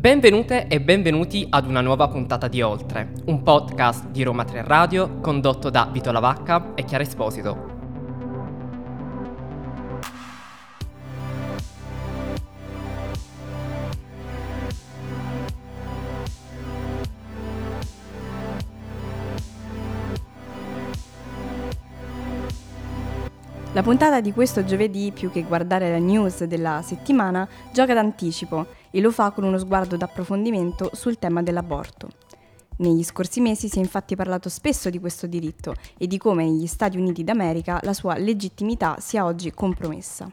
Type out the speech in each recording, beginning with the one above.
Benvenute e benvenuti ad una nuova puntata di Oltre, un podcast di Roma 3 Radio condotto da Vito Lavacca e Chiara Esposito. La puntata di questo giovedì, più che guardare la news della settimana, gioca d'anticipo e lo fa con uno sguardo d'approfondimento sul tema dell'aborto. Negli scorsi mesi si è infatti parlato spesso di questo diritto e di come negli Stati Uniti d'America la sua legittimità sia oggi compromessa.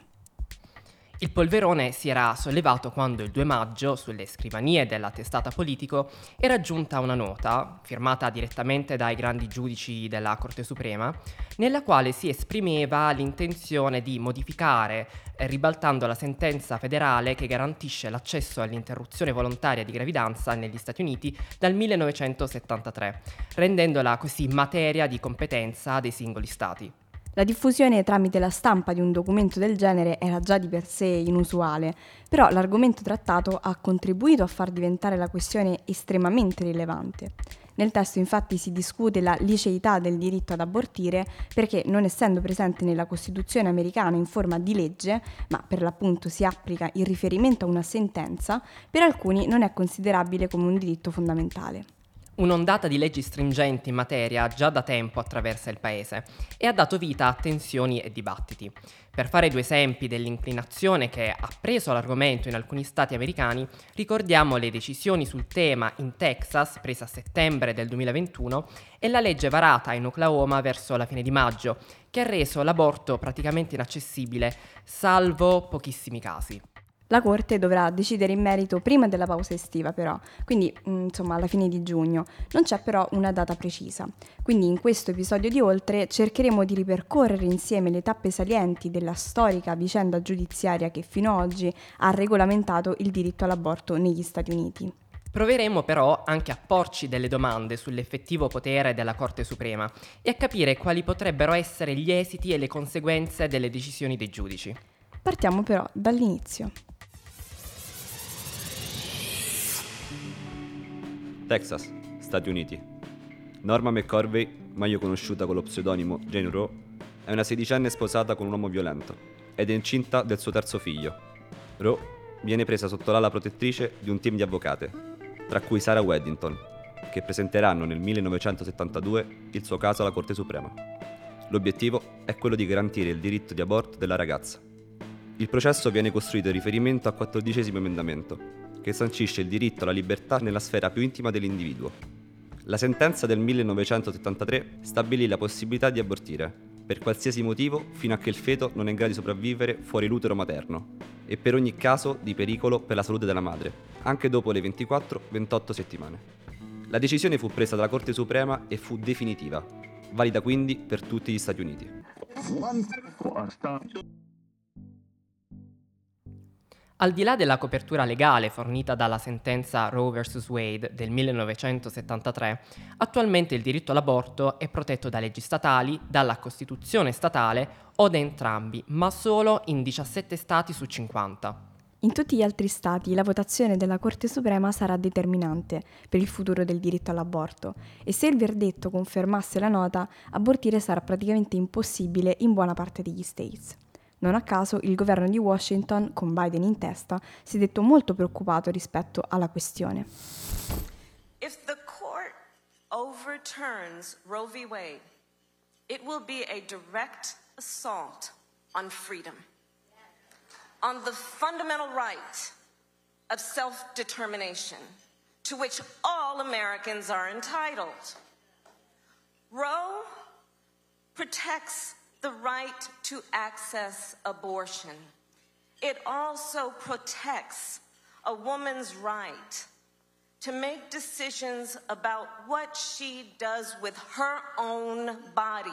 Il polverone si era sollevato quando il 2 maggio, sulle scrivanie della testata politico, era giunta una nota, firmata direttamente dai grandi giudici della Corte Suprema, nella quale si esprimeva l'intenzione di modificare, eh, ribaltando la sentenza federale che garantisce l'accesso all'interruzione volontaria di gravidanza negli Stati Uniti dal 1973, rendendola così materia di competenza dei singoli Stati. La diffusione tramite la stampa di un documento del genere era già di per sé inusuale, però l'argomento trattato ha contribuito a far diventare la questione estremamente rilevante. Nel testo infatti si discute la liceità del diritto ad abortire perché non essendo presente nella Costituzione americana in forma di legge, ma per l'appunto si applica in riferimento a una sentenza, per alcuni non è considerabile come un diritto fondamentale. Un'ondata di leggi stringenti in materia già da tempo attraversa il Paese e ha dato vita a tensioni e dibattiti. Per fare due esempi dell'inclinazione che ha preso l'argomento in alcuni stati americani, ricordiamo le decisioni sul tema in Texas, presa a settembre del 2021, e la legge varata in Oklahoma verso la fine di maggio, che ha reso l'aborto praticamente inaccessibile, salvo pochissimi casi. La Corte dovrà decidere in merito prima della pausa estiva però, quindi mm, insomma alla fine di giugno. Non c'è però una data precisa. Quindi in questo episodio di Oltre cercheremo di ripercorrere insieme le tappe salienti della storica vicenda giudiziaria che fino ad oggi ha regolamentato il diritto all'aborto negli Stati Uniti. Proveremo però anche a porci delle domande sull'effettivo potere della Corte Suprema e a capire quali potrebbero essere gli esiti e le conseguenze delle decisioni dei giudici. Partiamo però dall'inizio. Texas, Stati Uniti. Norma McCorvey, meglio conosciuta con lo pseudonimo Jane Roe, è una sedicenne sposata con un uomo violento ed è incinta del suo terzo figlio. Roe viene presa sotto l'ala protettrice di un team di avvocate, tra cui Sarah Weddington, che presenteranno nel 1972 il suo caso alla Corte Suprema. L'obiettivo è quello di garantire il diritto di aborto della ragazza. Il processo viene costruito in riferimento al quattordicesimo emendamento, che sancisce il diritto alla libertà nella sfera più intima dell'individuo. La sentenza del 1973 stabilì la possibilità di abortire, per qualsiasi motivo, fino a che il feto non è in grado di sopravvivere fuori l'utero materno, e per ogni caso di pericolo per la salute della madre, anche dopo le 24-28 settimane. La decisione fu presa dalla Corte Suprema e fu definitiva, valida quindi per tutti gli Stati Uniti. Al di là della copertura legale fornita dalla sentenza Roe vs. Wade del 1973, attualmente il diritto all'aborto è protetto da leggi statali, dalla Costituzione statale o da entrambi, ma solo in 17 stati su 50. In tutti gli altri stati la votazione della Corte Suprema sarà determinante per il futuro del diritto all'aborto e se il verdetto confermasse la nota, abortire sarà praticamente impossibile in buona parte degli States. Non a caso il governo di Washington, con Biden in testa, si è detto molto preoccupato rispetto alla questione. If the court overturns Roe v. Wade, it will be a direct assault on freedom, on the fundamental right of self-determination to which all Americans are entitled. Roe protects the right to access abortion. It also protects a woman's right to make decisions about what she does with her own body.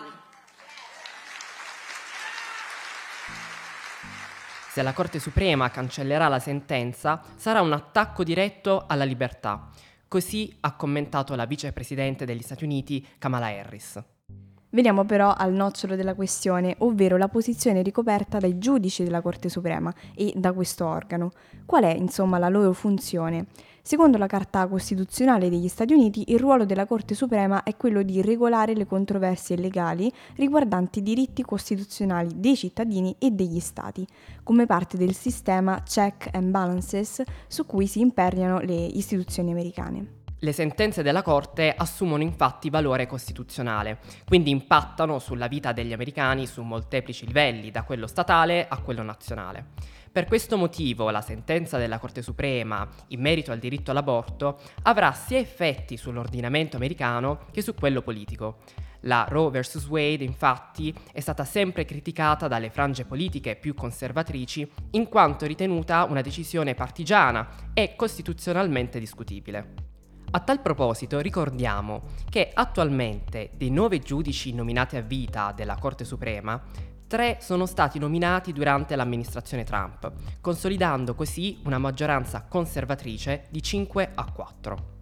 Se la Corte Suprema cancellerà la sentenza, sarà un attacco diretto alla libertà. Così ha commentato la vicepresidente degli Stati Uniti Kamala Harris. Veniamo però al nocciolo della questione, ovvero la posizione ricoperta dai giudici della Corte Suprema e da questo organo. Qual è insomma la loro funzione? Secondo la Carta Costituzionale degli Stati Uniti, il ruolo della Corte Suprema è quello di regolare le controversie legali riguardanti i diritti costituzionali dei cittadini e degli Stati, come parte del sistema check and balances su cui si imperniano le istituzioni americane. Le sentenze della Corte assumono infatti valore costituzionale, quindi impattano sulla vita degli americani su molteplici livelli, da quello statale a quello nazionale. Per questo motivo la sentenza della Corte Suprema in merito al diritto all'aborto avrà sia effetti sull'ordinamento americano che su quello politico. La Roe vs. Wade, infatti, è stata sempre criticata dalle frange politiche più conservatrici in quanto ritenuta una decisione partigiana e costituzionalmente discutibile. A tal proposito ricordiamo che attualmente dei nove giudici nominati a vita della Corte Suprema, Tre sono stati nominati durante l'amministrazione Trump, consolidando così una maggioranza conservatrice di 5 a 4.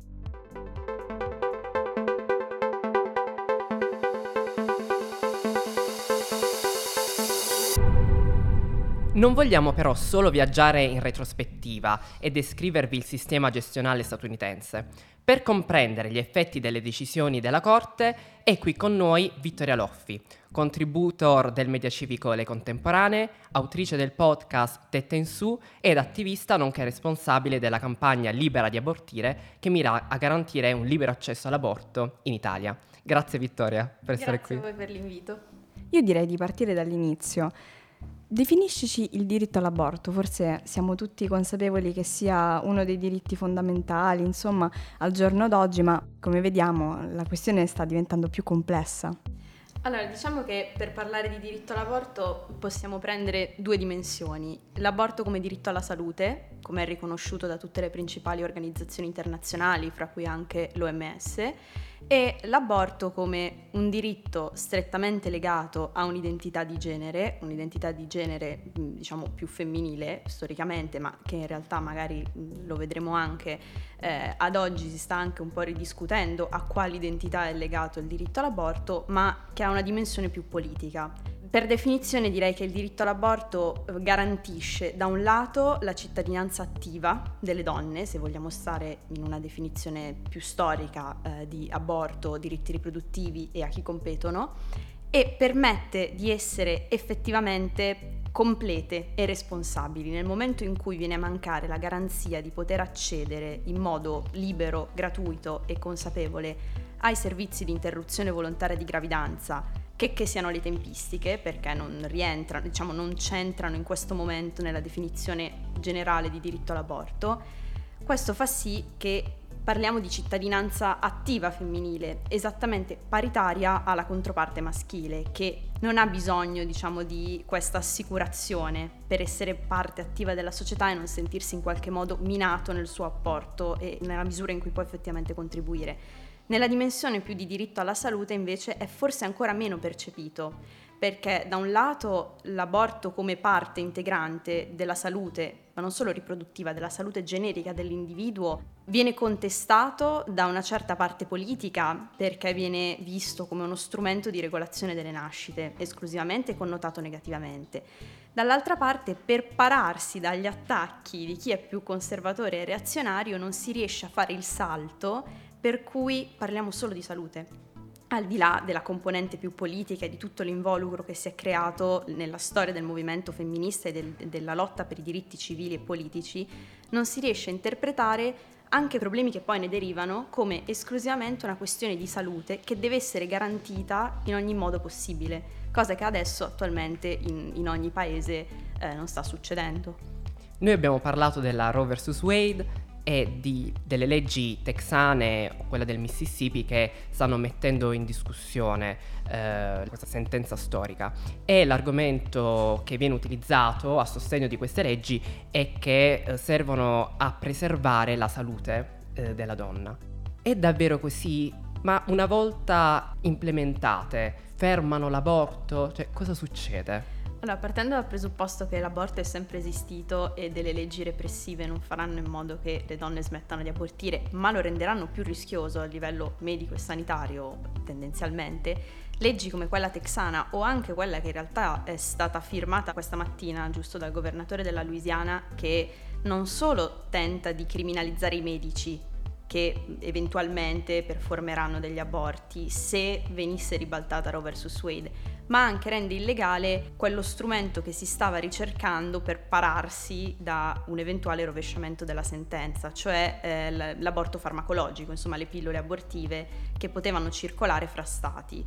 Non vogliamo però solo viaggiare in retrospettiva e descrivervi il sistema gestionale statunitense. Per comprendere gli effetti delle decisioni della Corte è qui con noi Vittoria Loffi, contributor del Media Civico Le Contemporanee, autrice del podcast Tette in Su ed attivista nonché responsabile della campagna Libera di abortire che mira a garantire un libero accesso all'aborto in Italia. Grazie Vittoria per Grazie essere qui. Grazie a voi per l'invito. Io direi di partire dall'inizio. Definiscici il diritto all'aborto, forse siamo tutti consapevoli che sia uno dei diritti fondamentali, insomma, al giorno d'oggi, ma come vediamo la questione sta diventando più complessa. Allora, diciamo che per parlare di diritto all'aborto possiamo prendere due dimensioni. L'aborto come diritto alla salute, come è riconosciuto da tutte le principali organizzazioni internazionali, fra cui anche l'OMS, e l'aborto come un diritto strettamente legato a un'identità di genere, un'identità di genere diciamo più femminile storicamente, ma che in realtà magari lo vedremo anche eh, ad oggi si sta anche un po' ridiscutendo a quale identità è legato il diritto all'aborto, ma che ha una dimensione più politica. Per definizione direi che il diritto all'aborto eh, garantisce da un lato la cittadinanza attiva delle donne, se vogliamo stare in una definizione più storica eh, di aborto, diritti riproduttivi e a chi competono, e permette di essere effettivamente complete e responsabili. Nel momento in cui viene a mancare la garanzia di poter accedere in modo libero, gratuito e consapevole ai servizi di interruzione volontaria di gravidanza che, che siano le tempistiche, perché non rientrano, diciamo, non c'entrano in questo momento nella definizione generale di diritto all'aborto, questo fa sì che parliamo di cittadinanza attiva femminile, esattamente paritaria alla controparte maschile, che non ha bisogno, diciamo, di questa assicurazione per essere parte attiva della società e non sentirsi in qualche modo minato nel suo apporto e nella misura in cui può effettivamente contribuire. Nella dimensione più di diritto alla salute invece è forse ancora meno percepito, perché da un lato l'aborto come parte integrante della salute, ma non solo riproduttiva, della salute generica dell'individuo, viene contestato da una certa parte politica perché viene visto come uno strumento di regolazione delle nascite, esclusivamente connotato negativamente. Dall'altra parte, per pararsi dagli attacchi di chi è più conservatore e reazionario, non si riesce a fare il salto per cui parliamo solo di salute. Al di là della componente più politica e di tutto l'involucro che si è creato nella storia del movimento femminista e del, della lotta per i diritti civili e politici, non si riesce a interpretare anche problemi che poi ne derivano come esclusivamente una questione di salute che deve essere garantita in ogni modo possibile, cosa che adesso attualmente in, in ogni paese eh, non sta succedendo. Noi abbiamo parlato della Roe vs. Wade, e di, delle leggi texane o quella del Mississippi che stanno mettendo in discussione eh, questa sentenza storica. E l'argomento che viene utilizzato a sostegno di queste leggi è che eh, servono a preservare la salute eh, della donna. È davvero così? Ma una volta implementate, fermano l'aborto? Cioè, cosa succede? Allora, partendo dal presupposto che l'aborto è sempre esistito e delle leggi repressive non faranno in modo che le donne smettano di abortire, ma lo renderanno più rischioso a livello medico e sanitario tendenzialmente, leggi come quella texana o anche quella che in realtà è stata firmata questa mattina giusto dal governatore della Louisiana che non solo tenta di criminalizzare i medici che eventualmente performeranno degli aborti se venisse ribaltata Roe vs. Wade, ma anche rende illegale quello strumento che si stava ricercando per pararsi da un eventuale rovesciamento della sentenza, cioè eh, l'aborto farmacologico, insomma le pillole abortive che potevano circolare fra stati.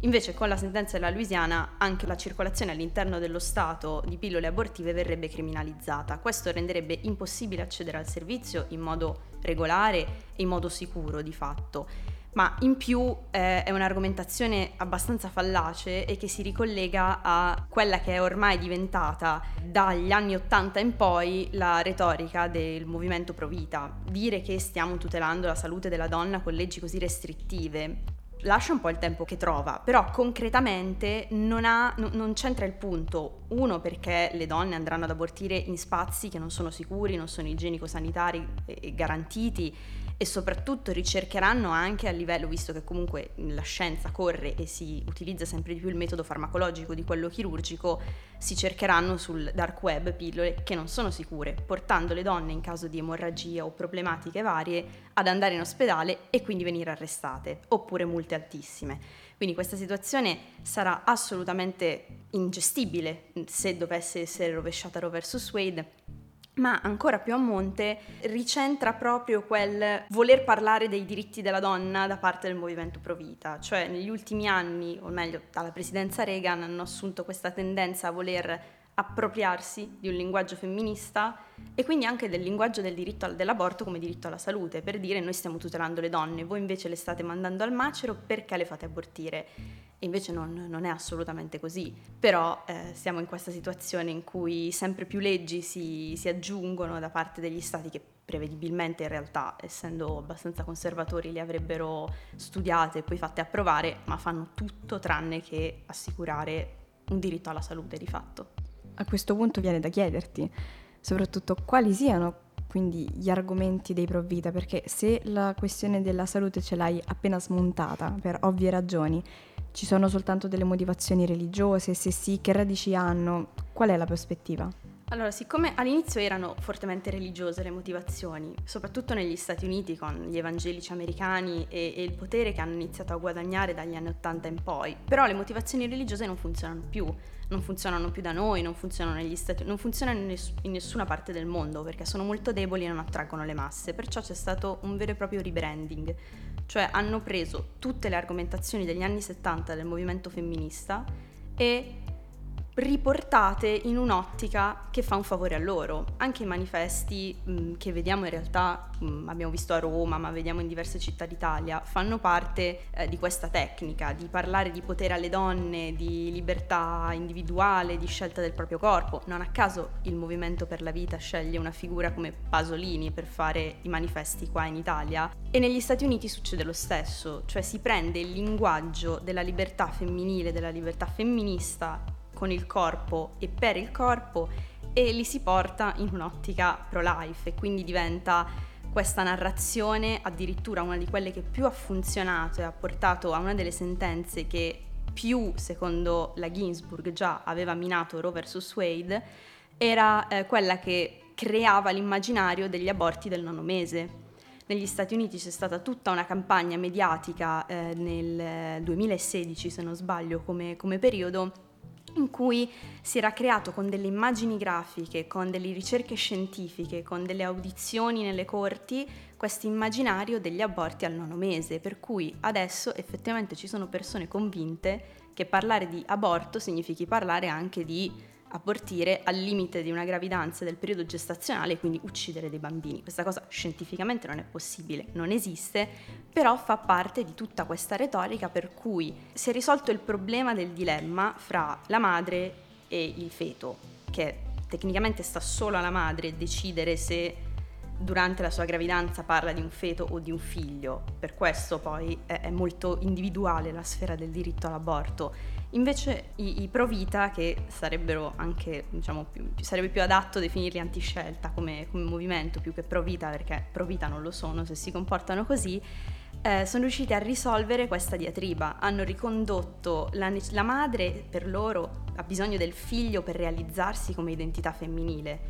Invece con la sentenza della Louisiana anche la circolazione all'interno dello Stato di pillole abortive verrebbe criminalizzata. Questo renderebbe impossibile accedere al servizio in modo regolare e in modo sicuro di fatto. Ma in più eh, è un'argomentazione abbastanza fallace e che si ricollega a quella che è ormai diventata dagli anni Ottanta in poi la retorica del movimento pro vita. Dire che stiamo tutelando la salute della donna con leggi così restrittive lascia un po' il tempo che trova, però concretamente non, ha, n- non, c'entra il punto. Uno perché le donne andranno ad abortire in spazi che non sono sicuri, non sono igienico-sanitari e garantiti e soprattutto ricercheranno anche a livello, visto che comunque la scienza corre e si utilizza sempre di più il metodo farmacologico di quello chirurgico, si cercheranno sul dark web pillole che non sono sicure, portando le donne in caso di emorragia o problematiche varie ad andare in ospedale e quindi venire arrestate, oppure multe altissime. Quindi questa situazione sarà assolutamente ingestibile se dovesse essere rovesciata Roe vs. Wade ma ancora più a monte ricentra proprio quel voler parlare dei diritti della donna da parte del movimento pro vita, cioè negli ultimi anni, o meglio dalla presidenza Reagan, hanno assunto questa tendenza a voler appropriarsi di un linguaggio femminista e quindi anche del linguaggio del diritto dell'aborto come diritto alla salute, per dire noi stiamo tutelando le donne, voi invece le state mandando al macero perché le fate abortire. E invece non, non è assolutamente così, però eh, siamo in questa situazione in cui sempre più leggi si, si aggiungono da parte degli stati che prevedibilmente in realtà, essendo abbastanza conservatori, le avrebbero studiate e poi fatte approvare, ma fanno tutto tranne che assicurare un diritto alla salute di fatto. A questo punto viene da chiederti soprattutto quali siano quindi gli argomenti dei pro vita, perché se la questione della salute ce l'hai appena smontata per ovvie ragioni, ci sono soltanto delle motivazioni religiose, se sì, che radici hanno, qual è la prospettiva? Allora, siccome all'inizio erano fortemente religiose le motivazioni, soprattutto negli Stati Uniti con gli evangelici americani e, e, il potere che hanno iniziato a guadagnare dagli anni Ottanta in poi, però le motivazioni religiose non funzionano più, non funzionano più da noi, non funzionano negli Stati Uniti, non funzionano in, ness- in nessuna parte del mondo perché sono molto deboli e non attraggono le masse, perciò c'è stato un vero e proprio rebranding, cioè hanno preso tutte le argomentazioni degli anni 70 del movimento femminista e riportate in un'ottica che fa un favore a loro. Anche i manifesti mh, mm, che vediamo in realtà, mh, mm, abbiamo visto a Roma, ma vediamo in diverse città d'Italia, fanno parte eh, di questa tecnica di parlare di potere alle donne, di libertà individuale, di scelta del proprio corpo. Non a caso il Movimento per la Vita sceglie una figura come Pasolini per fare i manifesti qua in Italia e negli Stati Uniti succede lo stesso, cioè si prende il linguaggio della libertà femminile, della libertà femminista con il corpo e per il corpo e li si porta in un'ottica pro-life e quindi diventa questa narrazione addirittura una di quelle che più ha funzionato e ha portato a una delle sentenze che più, secondo la Ginsburg, già aveva minato Roe vs. Wade, era eh, quella che creava l'immaginario degli aborti del nono mese. Negli Stati Uniti c'è stata tutta una campagna mediatica eh, nel 2016, se non sbaglio, come, come periodo, in cui si era creato con delle immagini grafiche, con delle ricerche scientifiche, con delle audizioni nelle corti, questo immaginario degli aborti al nono mese, per cui adesso effettivamente ci sono persone convinte che parlare di aborto significhi parlare anche di abortire al limite di una gravidanza del periodo gestazionale e quindi uccidere dei bambini. Questa cosa scientificamente non è possibile, non esiste, però fa parte di tutta questa retorica per cui si è risolto il problema del dilemma fra la madre e il feto, che tecnicamente sta solo alla madre decidere se durante la sua gravidanza parla di un feto o di un figlio, per questo poi è molto individuale la sfera del diritto all'aborto Invece i, i pro vita, che sarebbero anche, diciamo, più, sarebbe più adatto definirli antiscelta come, come movimento più che pro vita, perché pro vita non lo sono se si comportano così, eh, sono riusciti a risolvere questa diatriba. Hanno ricondotto la, la madre per loro ha bisogno del figlio per realizzarsi come identità femminile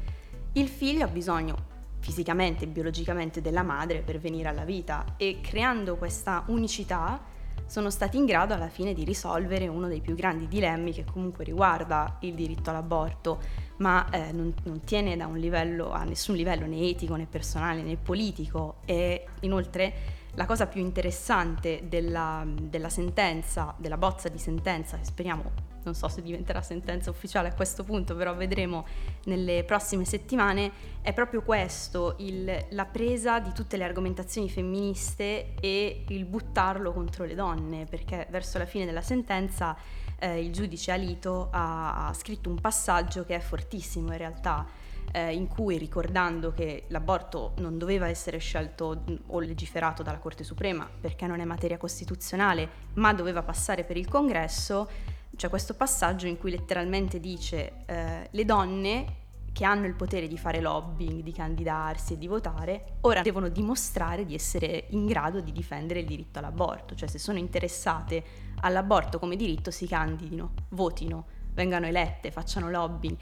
Il figlio ha bisogno fisicamente e biologicamente della madre per venire alla vita e creando questa unicità sono stati in grado alla fine di risolvere uno dei più grandi dilemmi che comunque riguarda il diritto all'aborto, ma eh, non, non, tiene livello, a nessun livello né etico né personale né politico. E inoltre la cosa più interessante della, della sentenza, della bozza di sentenza, che speriamo non so se diventerà sentenza ufficiale a questo punto, però vedremo nelle prossime settimane, è proprio questo, il, la presa di tutte le argomentazioni femministe e il buttarlo contro le donne, perché verso la fine della sentenza eh, il giudice Alito ha, ha scritto un passaggio che è fortissimo in realtà eh, in cui ricordando che l'aborto non doveva essere scelto o legiferato dalla Corte Suprema perché non è materia costituzionale, ma doveva passare per il Congresso, c'è questo passaggio in cui letteralmente dice eh, le donne che hanno il potere di fare lobbying, di candidarsi e di votare, ora devono dimostrare di essere in grado di difendere il diritto all'aborto, cioè se sono interessate all'aborto come diritto si candidino, votino, vengano elette, facciano lobbying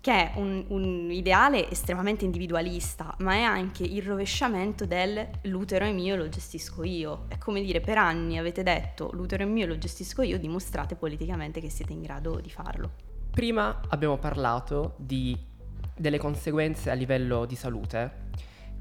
che è un, un, ideale estremamente individualista, ma è anche il rovesciamento del l'utero è mio, lo gestisco io. È come dire, per anni avete detto l'utero è mio, lo gestisco io, dimostrate politicamente che siete in grado di farlo. Prima abbiamo parlato di, delle conseguenze a livello di salute.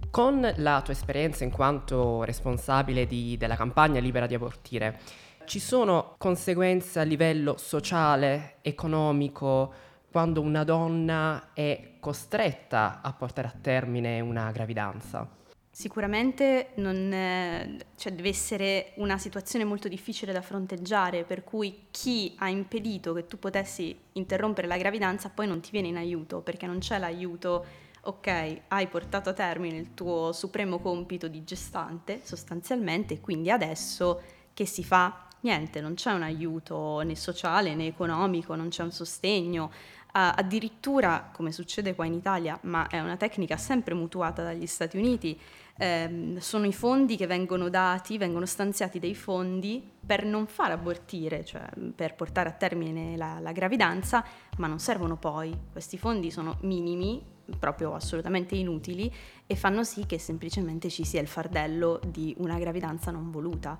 Con la tua esperienza in quanto responsabile di, della campagna Libera di abortire, ci sono conseguenze a livello sociale, economico, quando una donna è costretta a portare a termine una gravidanza? Sicuramente non, cioè deve essere una situazione molto difficile da fronteggiare, per cui chi ha impedito che tu potessi interrompere la gravidanza poi non ti viene in aiuto, perché non c'è l'aiuto, ok, hai portato a termine il tuo supremo compito di gestante sostanzialmente, quindi adesso che si fa? Niente, non c'è un aiuto né sociale né economico, non c'è un sostegno, Uh, addirittura, come succede qua in Italia, ma è una tecnica sempre mutuata dagli Stati Uniti, ehm, sono i fondi che vengono dati, vengono stanziati dei fondi per non far abortire, cioè per portare a termine la, la gravidanza, ma non servono poi. Questi fondi sono minimi, proprio assolutamente inutili e fanno sì che semplicemente ci sia il fardello di una gravidanza non voluta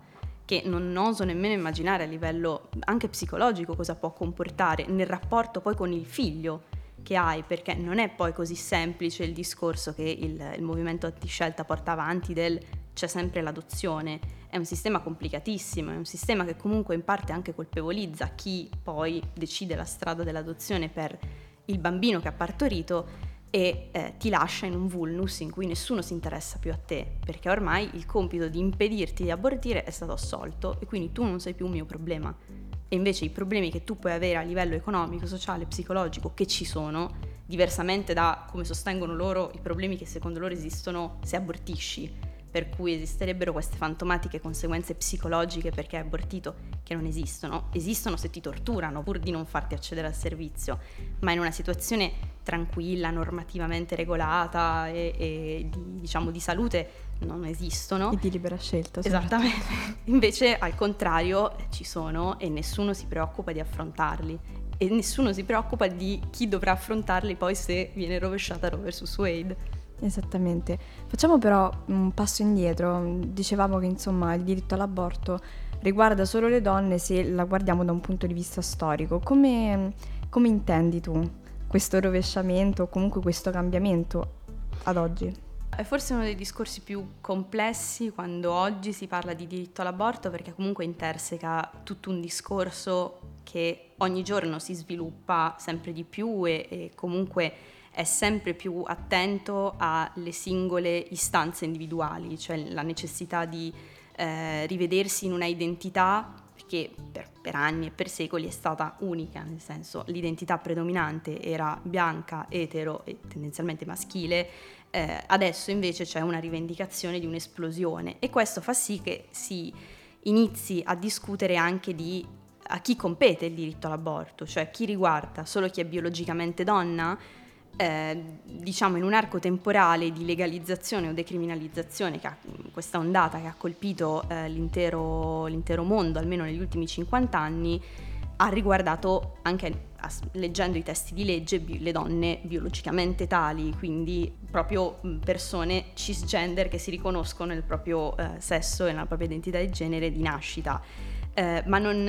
che non oso nemmeno immaginare a livello anche psicologico cosa può comportare nel rapporto poi con il figlio che hai, perché non è poi così semplice il discorso che il, il movimento antiscelta porta avanti del c'è sempre l'adozione, è un sistema complicatissimo, è un sistema che comunque in parte anche colpevolizza chi poi decide la strada dell'adozione per il bambino che ha partorito e eh, ti lascia in un vulnus in cui nessuno si interessa più a te, perché ormai il compito di impedirti di abortire è stato assolto e quindi tu non sei più un mio problema. E invece i problemi che tu puoi avere a livello economico, sociale, psicologico, che ci sono, diversamente da come sostengono loro i problemi che secondo loro esistono se abortisci, per cui esisterebbero queste fantomatiche conseguenze psicologiche perché hai abortito, che non esistono. Esistono se ti torturano pur di non farti accedere al servizio, ma in una situazione tranquilla, normativamente regolata e, e di, diciamo di salute non esistono. E di libera scelta. Esattamente. Invece al contrario ci sono e nessuno si preoccupa di affrontarli. E nessuno si preoccupa di chi dovrà affrontarli poi se viene rovesciata Roe vs. Wade. Esattamente. Facciamo però un passo indietro. Dicevamo che insomma il diritto all'aborto riguarda solo le donne se la guardiamo da un punto di vista storico. Come, come intendi tu questo rovesciamento o comunque questo cambiamento ad oggi? È forse uno dei discorsi più complessi quando oggi si parla di diritto all'aborto perché comunque interseca tutto un discorso che ogni giorno si sviluppa sempre di più e, e comunque è sempre più attento alle singole istanze individuali, cioè la necessità di eh, rivedersi in una identità che per, per, anni e per secoli è stata unica, nel senso l'identità predominante era bianca, etero e tendenzialmente maschile, eh, adesso invece c'è una rivendicazione di un'esplosione e questo fa sì che si inizi a discutere anche di a chi compete il diritto all'aborto, cioè chi riguarda solo chi è biologicamente donna, eh, diciamo in un arco temporale di legalizzazione o decriminalizzazione, che ha, questa ondata che ha colpito eh, l'intero, l'intero mondo, almeno negli ultimi 50 anni, ha riguardato anche leggendo i testi di legge, le donne biologicamente tali, quindi proprio persone cisgender che si riconoscono nel proprio eh, sesso e nella propria identità di genere di nascita. Eh, ma non,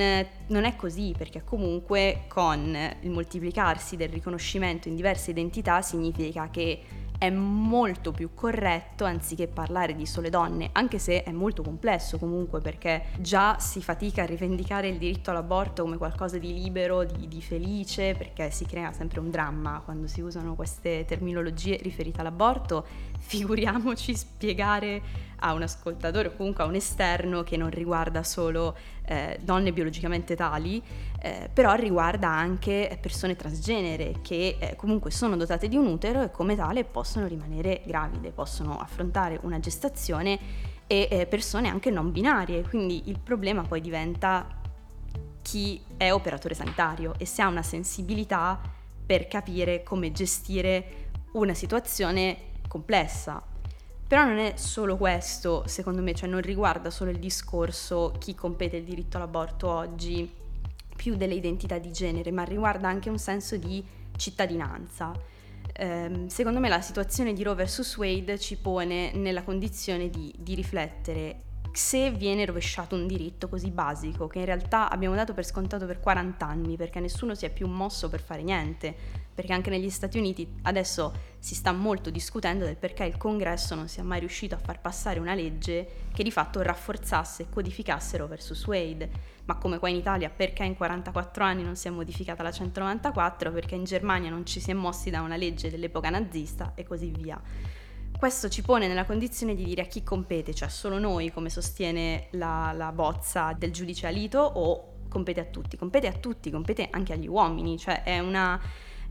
non, è così perché comunque con il moltiplicarsi del riconoscimento in diverse identità significa che è molto più corretto anziché parlare di sole donne, anche se è molto complesso comunque perché già si fatica a rivendicare il diritto all'aborto come qualcosa di libero, di, di felice, perché si crea sempre un dramma quando si usano queste terminologie riferite all'aborto, figuriamoci spiegare a un ascoltatore o comunque a un esterno che non riguarda solo eh, donne biologicamente tali, eh, però riguarda anche persone transgenere che eh, comunque sono dotate di un utero e come tale possono rimanere gravide, possono affrontare una gestazione e eh, persone anche non binarie, quindi il problema poi diventa chi è operatore sanitario e se ha una sensibilità per capire come gestire una situazione complessa, però non è solo questo, secondo me, cioè non riguarda solo il discorso chi compete il diritto all'aborto oggi, più delle identità di genere, ma riguarda anche un senso di cittadinanza. Eh, secondo me la situazione di Roe vs. Wade ci pone nella condizione di, di riflettere se viene rovesciato un diritto così basico che in realtà abbiamo dato per scontato per 40 anni perché nessuno si è più mosso per fare niente, perché anche negli Stati Uniti adesso si sta molto discutendo del perché il Congresso non sia mai riuscito a far passare una legge che di fatto rafforzasse e codificasse Roe vs. Wade, ma come qua in Italia perché in 44 anni non si è modificata la 194, perché in Germania non ci si è mossi da una legge dell'epoca nazista e così via. Questo ci pone nella condizione di dire a chi compete, cioè solo noi, come sostiene la, la bozza del giudice Alito, o compete a tutti? Compete a tutti, compete anche agli uomini, cioè è una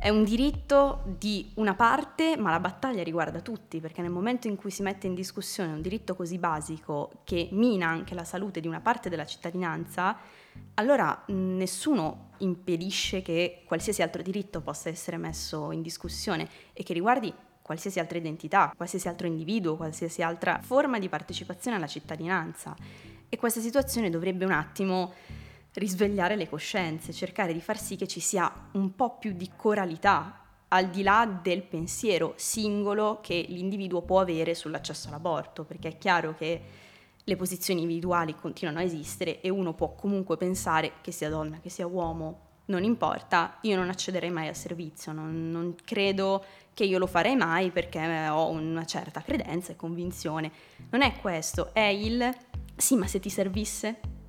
è un diritto di una parte, ma la battaglia riguarda tutti, perché nel momento in cui si mette in discussione un diritto così basico che mina anche la salute di una parte della cittadinanza, allora nessuno impedisce che qualsiasi altro diritto possa essere messo in discussione e che riguardi qualsiasi altra identità, qualsiasi altro individuo, qualsiasi altra forma di partecipazione alla cittadinanza. E questa situazione dovrebbe un attimo risvegliare le coscienze, cercare di far sì che ci sia un po' più di coralità al di là del pensiero singolo che l'individuo può avere sull'accesso all'aborto, perché è chiaro che le posizioni individuali continuano a esistere e uno può comunque pensare che sia donna, che sia uomo, non importa, io non accederei mai al servizio, non, non credo che io lo farei mai perché ho una certa credenza e convinzione. Non è questo, è il sì, ma se ti servisse?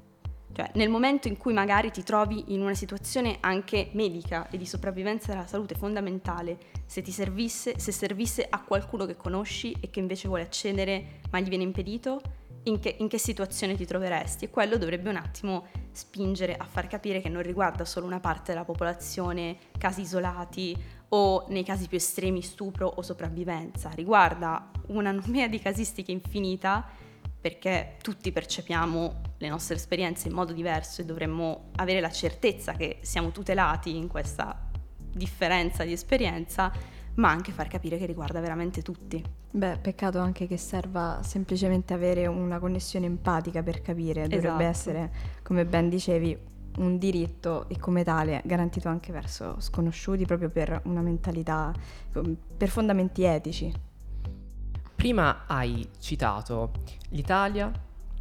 Cioè, nel momento in cui magari ti trovi in una situazione anche medica e di sopravvivenza della salute fondamentale, se ti servisse, se servisse a qualcuno che conosci e che invece vuole accedere ma gli viene impedito, in che, in che, situazione ti troveresti? E quello dovrebbe un attimo spingere a far capire che non riguarda solo una parte della popolazione, casi isolati o nei casi più estremi stupro o sopravvivenza, riguarda una nomea di casistiche infinita perché tutti percepiamo le nostre esperienze in modo diverso e dovremmo avere la certezza che siamo tutelati in questa differenza di esperienza ma anche far capire che riguarda veramente tutti. Beh, peccato anche che serva semplicemente avere una connessione empatica per capire, dovrebbe esatto. essere, come ben dicevi, un diritto e come tale garantito anche verso sconosciuti proprio per una mentalità, per fondamenti etici. Prima hai citato l'Italia,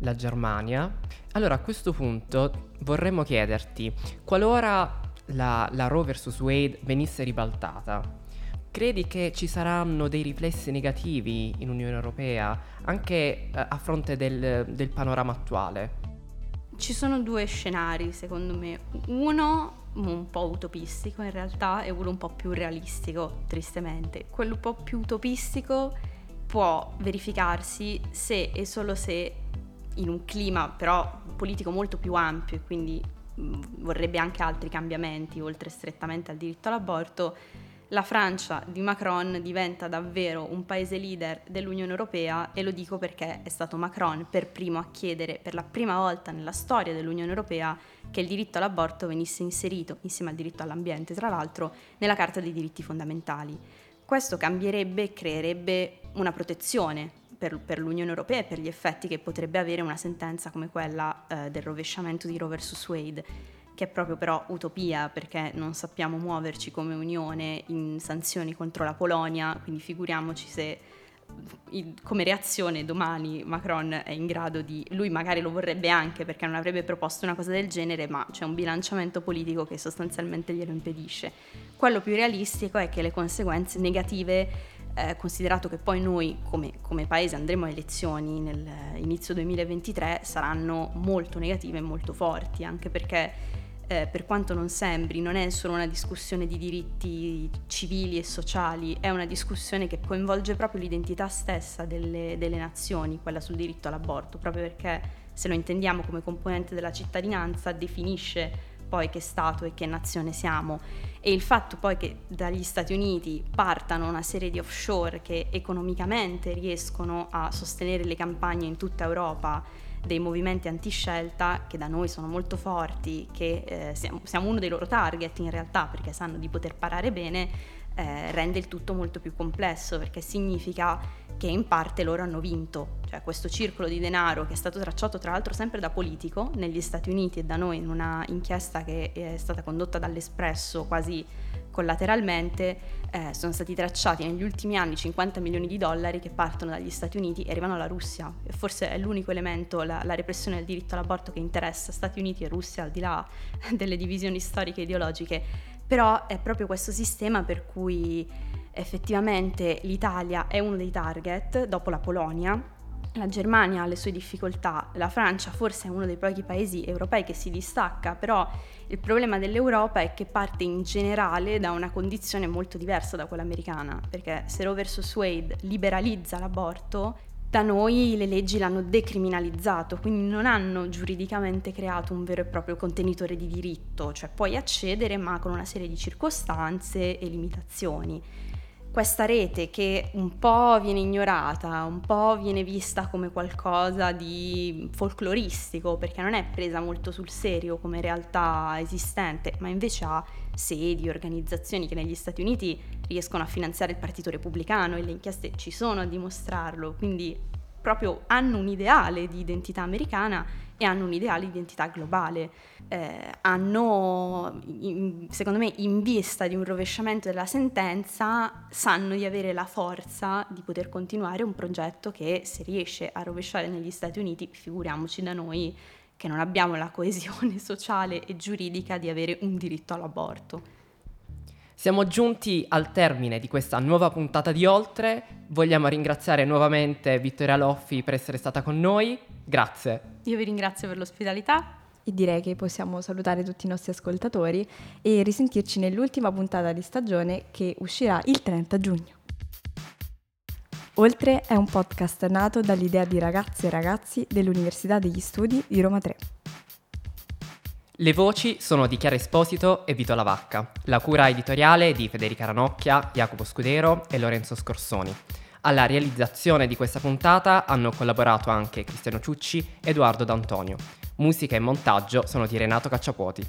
la Germania. Allora a questo punto vorremmo chiederti, qualora la, la Roe vs. Wade venisse ribaltata, Credi che ci saranno dei riflessi negativi in Unione Europea anche eh, a fronte del, del panorama attuale? Ci sono due scenari secondo me, uno un po' utopistico in realtà e uno un po' più realistico, tristemente. Quello un po' più utopistico può verificarsi se e solo se in un clima però politico molto più ampio e quindi vorrebbe anche altri cambiamenti oltre strettamente al diritto all'aborto, la Francia di Macron diventa davvero un paese leader dell'Unione Europea e lo dico perché è stato Macron per primo a chiedere per la prima volta nella storia dell'Unione Europea che il diritto all'aborto venisse inserito, insieme al diritto all'ambiente tra l'altro, nella Carta dei diritti fondamentali. Questo cambierebbe e creerebbe una protezione per, per, l'Unione Europea e per gli effetti che potrebbe avere una sentenza come quella eh, del rovesciamento di Roe vs. Wade che è proprio però utopia perché non sappiamo muoverci come Unione in sanzioni contro la Polonia, quindi figuriamoci se come reazione domani Macron è in grado di, lui magari lo vorrebbe anche perché non avrebbe proposto una cosa del genere, ma c'è un bilanciamento politico che sostanzialmente glielo impedisce. Quello più realistico è che le conseguenze negative, eh, considerato che poi noi come, come paese andremo a elezioni nell'inizio 2023, saranno molto negative e molto forti, anche perché eh, per quanto non sembri, non è solo una discussione di diritti civili e sociali, è una discussione che coinvolge proprio l'identità stessa delle, delle nazioni, quella sul diritto all'aborto, proprio perché se lo intendiamo come componente della cittadinanza definisce poi che Stato e che nazione siamo. E il fatto poi che dagli Stati Uniti partano una serie di offshore che economicamente riescono a sostenere le campagne in tutta Europa dei movimenti antiscelta che da noi sono molto forti, che eh, siamo, siamo, uno dei loro target in realtà perché sanno di poter parare bene, eh, rende il tutto molto più complesso perché significa che in parte loro hanno vinto, cioè questo circolo di denaro che è stato tracciato tra l'altro sempre da politico negli Stati Uniti e da noi in una inchiesta che è stata condotta dall'Espresso quasi collateralmente eh, sono stati tracciati negli ultimi anni 50 milioni di dollari che partono dagli Stati Uniti e arrivano alla Russia. E forse è l'unico elemento, la, la, repressione del diritto all'aborto che interessa Stati Uniti e Russia, al di là delle divisioni storiche e ideologiche. Però è proprio questo sistema per cui effettivamente l'Italia è uno dei target, dopo la Polonia, la Germania ha le sue difficoltà, la Francia forse è uno dei pochi paesi europei che si distacca, però il problema dell'Europa è che parte in generale da una condizione molto diversa da quella americana, perché se Roe vs. Wade liberalizza l'aborto, da noi le leggi l'hanno decriminalizzato, quindi non hanno giuridicamente creato un vero e proprio contenitore di diritto, cioè puoi accedere ma con una serie di circostanze e limitazioni questa rete che un po' viene ignorata, un po' viene vista come qualcosa di folcloristico, perché non è presa molto sul serio come realtà esistente, ma invece ha sedi, organizzazioni che negli Stati Uniti riescono a finanziare il Partito Repubblicano e le inchieste ci sono a dimostrarlo, quindi proprio hanno un ideale di identità americana e hanno un ideale identità globale. Eh, hanno, in, secondo me, in vista di un rovesciamento della sentenza, sanno di avere la forza di poter continuare un progetto che se riesce a rovesciare negli Stati Uniti, figuriamoci da noi che non abbiamo la coesione sociale e giuridica di avere un diritto all'aborto. Siamo giunti al termine di questa nuova puntata di Oltre. Vogliamo ringraziare nuovamente Vittoria Loffi per essere stata con noi. Grazie. Io vi ringrazio per l'ospitalità. E direi che possiamo salutare tutti i nostri ascoltatori e risentirci nell'ultima puntata di stagione che uscirà il 30 giugno. Oltre è un podcast nato dall'idea di ragazze e ragazzi dell'Università degli Studi di Roma 3. Le voci sono di Chiara Esposito e Vito Lavacca, la cura editoriale di Federica Ranocchia, Jacopo Scudero e Lorenzo Scorsoni. Alla realizzazione di questa puntata hanno collaborato anche Cristiano Ciucci e Edoardo D'Antonio. Musica e montaggio sono di Renato Cacciapuoti.